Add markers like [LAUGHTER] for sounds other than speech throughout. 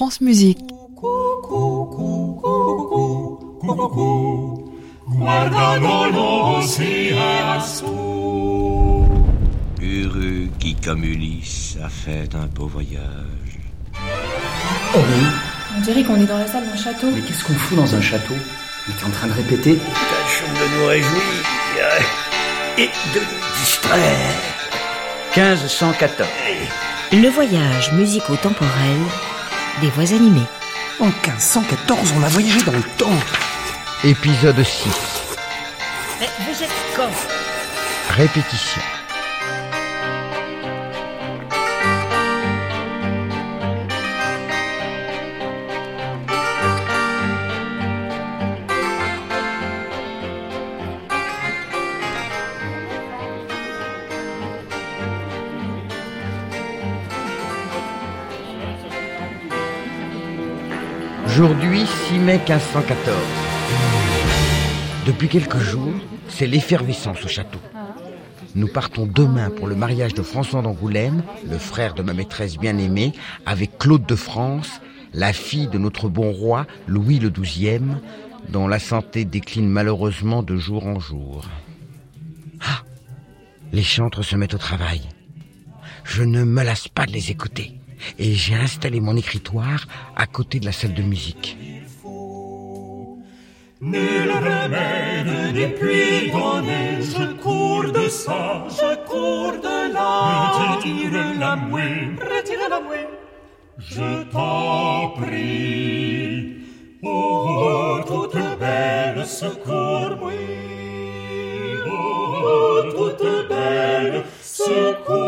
France Musique. Heureux qui, comme Ulysse, a fait un beau voyage. Oh oui On dirait qu'on est dans la salle d'un château. Mais qu'est-ce qu'on fout dans un château? On est en train de répéter Tâchons de nous réjouir et de nous distraire. 1514. Le voyage musico-temporel des voix animées. En 1514, on a voyagé dans le temps. Épisode 6. Mais vous êtes quand Répétition. Aujourd'hui, 6 mai 1514. Depuis quelques jours, c'est l'effervescence au château. Nous partons demain pour le mariage de François d'Angoulême, le frère de ma maîtresse bien-aimée, avec Claude de France, la fille de notre bon roi Louis le XII, dont la santé décline malheureusement de jour en jour. Ah Les chantres se mettent au travail. Je ne me lasse pas de les écouter et j'ai installé mon écritoire à côté de la salle de musique. Nul remède n'est puis donné, je cours de ça, je cours de là. Retire la mouée, retire la mouée. Je t'en prie, oh, toute belle secours-moi. Oh, toute belle secours-moi.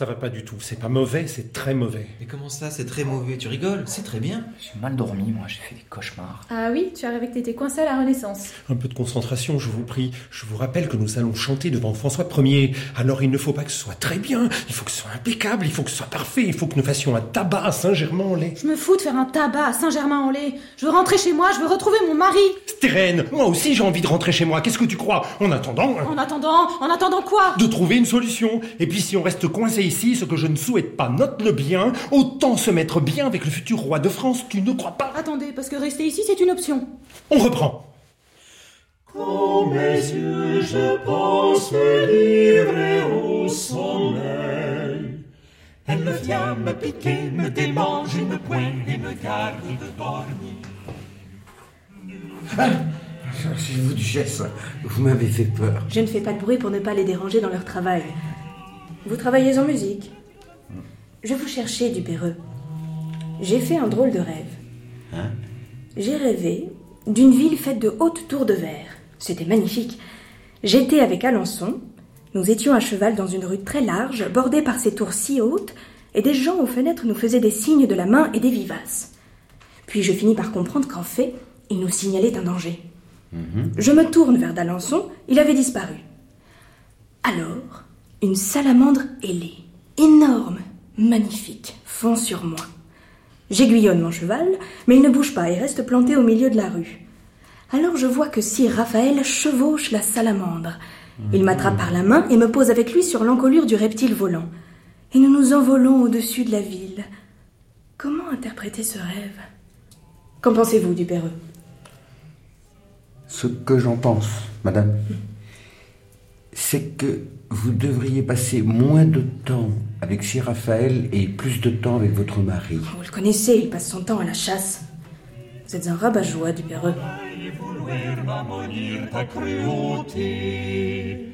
Ça va pas du tout. C'est pas mauvais, c'est très mauvais. Mais comment ça, c'est très mauvais? Tu rigoles? C'est très bien. J'ai mal dormi, moi, j'ai fait des cauchemars. Ah oui, tu as rêvé que t'étais coincé à la Renaissance. Un peu de concentration, je vous prie. Je vous rappelle que nous allons chanter devant François Ier. Alors il ne faut pas que ce soit très bien. Il faut que ce soit impeccable. Il faut que ce soit parfait. Il faut que nous fassions un tabac à Saint-Germain-en-Laye. Je me fous de faire un tabac à Saint-Germain-en-Laye. Je veux rentrer chez moi, je veux retrouver mon mari. Stérène, moi aussi j'ai envie de rentrer chez moi. Qu'est-ce que tu crois? En attendant, En attendant, en attendant quoi? De trouver une solution. Et puis si on reste coincé ici, ce que je ne souhaite pas, note-le bien, autant se mettre bien avec le futur roi de France, tu ne crois pas? Attendez, parce que rester ici, c'est une option. On reprend. Quand mes yeux, je pense me livrer au sommeil, elle vient me piquer, me démange une poigne et me garde de dormir. C'est vous, duchesse. Vous m'avez fait peur. Je ne fais pas de bruit pour ne pas les déranger dans leur travail. Vous travaillez en musique Je vous cherchais, Dupéreux. J'ai fait un drôle de rêve. Hein? J'ai rêvé d'une ville faite de hautes tours de verre. C'était magnifique. J'étais avec Alençon. Nous étions à cheval dans une rue très large, bordée par ces tours si hautes, et des gens aux fenêtres nous faisaient des signes de la main et des vivaces. Puis je finis par comprendre qu'en fait, ils nous signalaient un danger. Je me tourne vers d'Alençon, il avait disparu. Alors, une salamandre ailée, énorme, magnifique, fond sur moi. J'aiguillonne mon cheval, mais il ne bouge pas et reste planté au milieu de la rue. Alors je vois que Sir Raphaël chevauche la salamandre. Il m'attrape par la main et me pose avec lui sur l'encolure du reptile volant. Et nous nous envolons au-dessus de la ville. Comment interpréter ce rêve? Qu'en pensez-vous, Dupéreux Ce que j'en pense, madame, c'est que vous devriez passer moins de temps avec Sir Raphaël et plus de temps avec votre mari. Vous le connaissez, il passe son temps à la chasse. Vous êtes un rabat-joie, ta cruauté.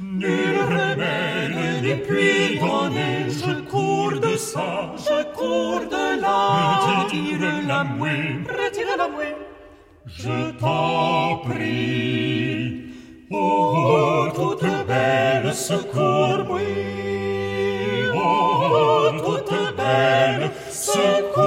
Nul remède n'est puis donné, je cours de ça, je cours de là. Retire la mouée, retire la mouée. Je t'en prie, secours-moi. Oh, toute belle secours-moi.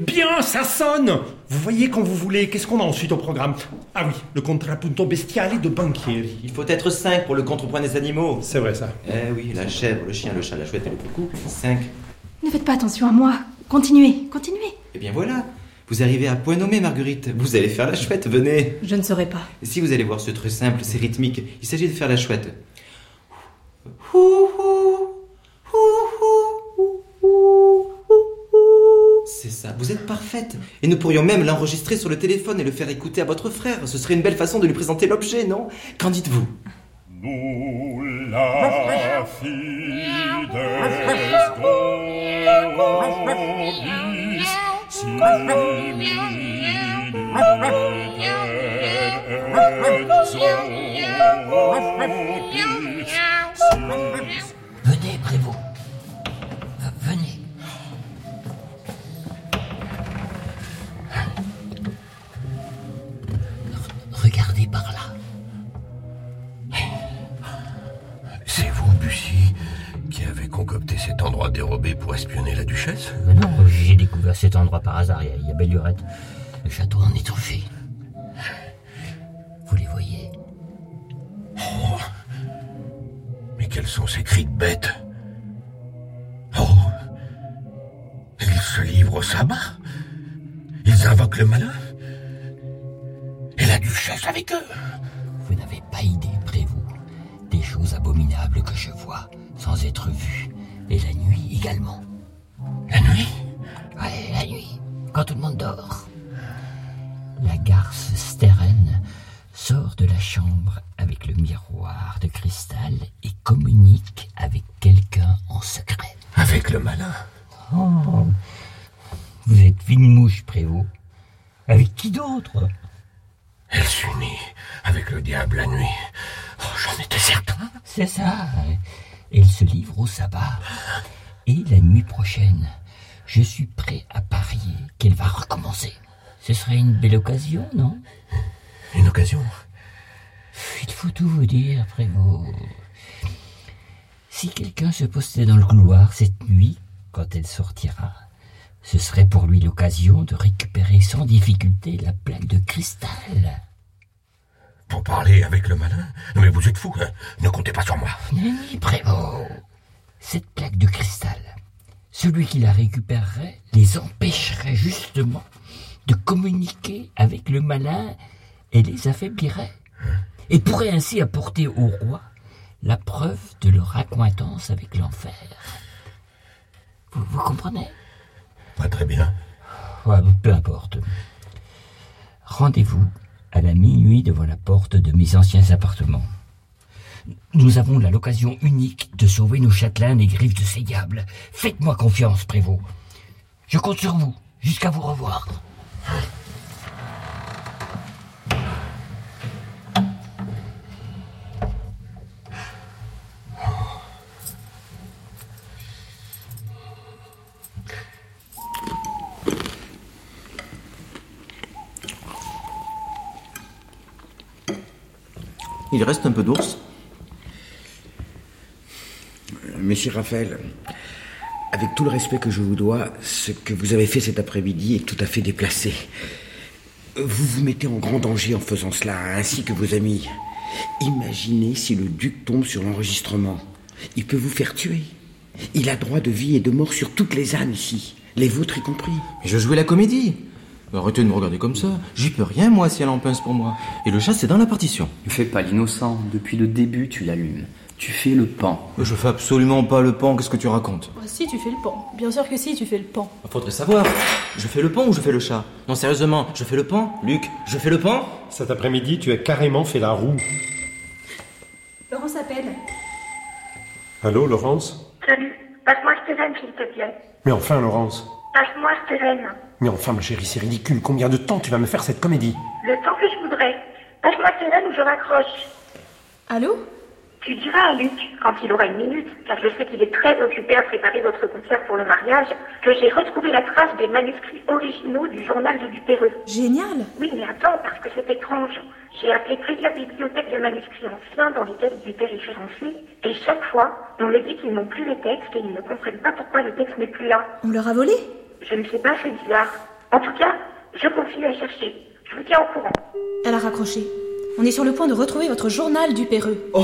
Bien, ça sonne Vous voyez quand vous voulez, qu'est-ce qu'on a ensuite au programme? Ah oui, le contrapunto bestiale de Banquieri. Il faut être 5 pour le contrepoint des animaux. C'est vrai ça. Eh oui, la chèvre, le chien, le chat, la chouette et le coucou. 5. Ne faites pas attention à moi. Continuez, continuez. Eh bien voilà. Vous arrivez à point nommé, Marguerite. Vous allez faire la chouette, venez. Je ne saurais pas. Si vous allez voir ce truc simple, c'est rythmique. Il s'agit de faire la chouette. C'est ça, vous êtes parfaite. Et nous pourrions même l'enregistrer sur le téléphone et le faire écouter à votre frère. Ce serait une belle façon de lui présenter l'objet, non? Qu'en dites-vous? Nous la fides Venez, cet endroit par hasard. Il y a, belle lurette. Le château en est truffé. Vous les voyez? Oh Mais quels sont ces cris de bêtes Oh Ils se livrent au sabbat Ils invoquent le malin Et la duchesse avec eux Vous n'avez pas idée, Prévost, des choses abominables que je vois sans être vu. Et la nuit également. La nuit? Ouais, la nuit, quand tout le monde dort. La garce Steren sort de la chambre avec le miroir de cristal et communique avec quelqu'un en secret. Avec le malin Oh, vous êtes fine mouche, Prévost. Avec qui d'autre? Elle s'unit avec le diable la nuit. Oh, J'en étais certain. C'est ça. Elle se livre au sabbat. Et la nuit prochaine, je suis prêt à parier qu'elle va recommencer. Ce serait une belle occasion, non? Une occasion Il faut tout vous dire, Prévost. Si quelqu'un se postait dans le couloir cette nuit, quand elle sortira, ce serait pour lui l'occasion de récupérer sans difficulté la plaque de cristal. Pour parler avec le malin? Non mais vous êtes fou, hein Ne comptez pas sur moi. Nenni Prévost, cette plaque de cristal, celui qui la récupérerait les empêcherait justement de communiquer avec le malin et les affaiblirait, et pourrait ainsi apporter au roi la preuve de leur accointance avec l'enfer. Vous, vous comprenez? Pas très bien. Ouais, peu importe. Rendez-vous à la minuit devant la porte de mes anciens appartements. Nous avons là l'occasion unique de sauver nos châtelains des griffes de ces diables. Faites-moi confiance, Prévost. Je compte sur vous, jusqu'à vous revoir. Il reste un peu d'ours? Monsieur Raphaël, avec tout le respect que je vous dois, ce que vous avez fait cet après-midi est tout à fait déplacé. Vous vous mettez en grand danger en faisant cela, ainsi que vos amis. Imaginez si le duc tombe sur l'enregistrement. Il peut vous faire tuer. Il a droit de vie et de mort sur toutes les âmes ici, les vôtres y compris. Mais je jouais la comédie. Arrêtez de me regarder comme ça. J'y peux rien, moi, si elle en pince pour moi. Et le chat, c'est dans la partition. Ne fais pas l'innocent. Depuis le début, tu l'allumes. Tu fais le pan. Je fais absolument pas le pan, qu'est-ce que tu racontes? Bah, si, tu fais le pan. Bien sûr que si, tu fais le pan. Faudrait savoir. Je fais le pan ou je fais le chat? Non, sérieusement, je fais le pan Luc, je fais le pan? Cet après-midi, tu as carrément fait la roue. Laurence appelle. Allô, Laurence? Salut, passe-moi Stéphane, s'il te plaît. Mais enfin, Laurence. Passe-moi Stéphane. Mais enfin, ma chérie, c'est ridicule. Combien de temps tu vas me faire cette comédie? Le temps que je voudrais. Passe-moi Stéphane ou je raccroche. Allô? Tu diras à Luc, quand il aura une minute, car je sais qu'il est très occupé à préparer votre concert pour le mariage, que j'ai retrouvé la trace des manuscrits originaux du journal de Dupéreux. Génial Oui, mais attends, parce que c'est étrange. J'ai appelé plusieurs bibliothèques de manuscrits anciens dans lesquels ils étaient référencés, et chaque fois, on me dit qu'ils n'ont plus les textes et ils ne comprennent pas pourquoi le texte n'est plus là. On leur a volé? Je ne sais pas, c'est bizarre. En tout cas, je continue à chercher. Je vous tiens au courant. Elle a raccroché. On est sur le point de retrouver votre journal du Péreux. [LAUGHS]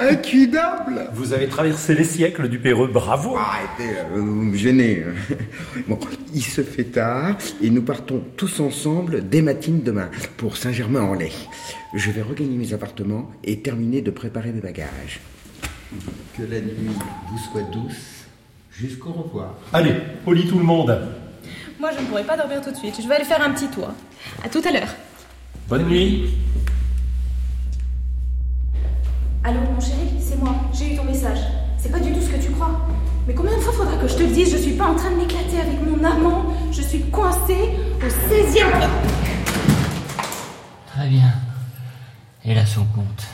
Incuidable Vous avez traversé les siècles du Péreux, bravo Arrêtez, euh, vous me gênez. [LAUGHS] Bon, il se fait tard et nous partons tous ensemble dès matin demain pour Saint-Germain-en-Laye. Je vais regagner mes appartements et terminer de préparer mes bagages. Que la nuit vous soit douce. Jusqu'au revoir. Allez, au lit tout le monde. Moi, je ne pourrais pas dormir tout de suite. Je vais aller faire un petit tour. À tout à l'heure. Bonne nuit. Allô, mon chéri, c'est moi. J'ai eu ton message. C'est pas du tout ce que tu crois. Mais combien de fois faudra que je te le dise? Je suis pas en train de m'éclater avec mon amant. Je suis coincée au 16e. Très bien. Elle a son compte.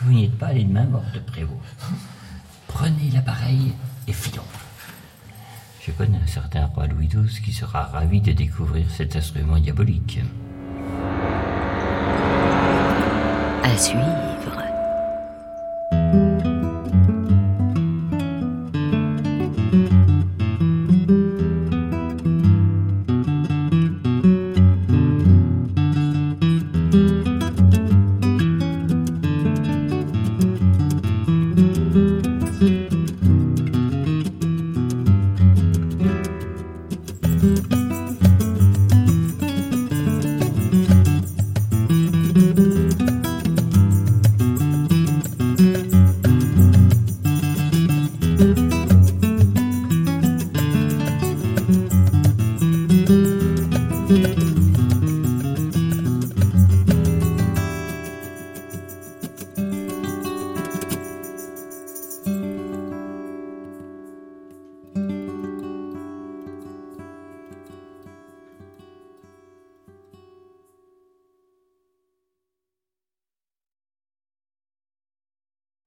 Vous n'y êtes pas allé de main morte, Prévost. Prenez l'appareil et filons. Je connais un certain roi Louis XII qui sera ravi de découvrir cet instrument diabolique. À suivre.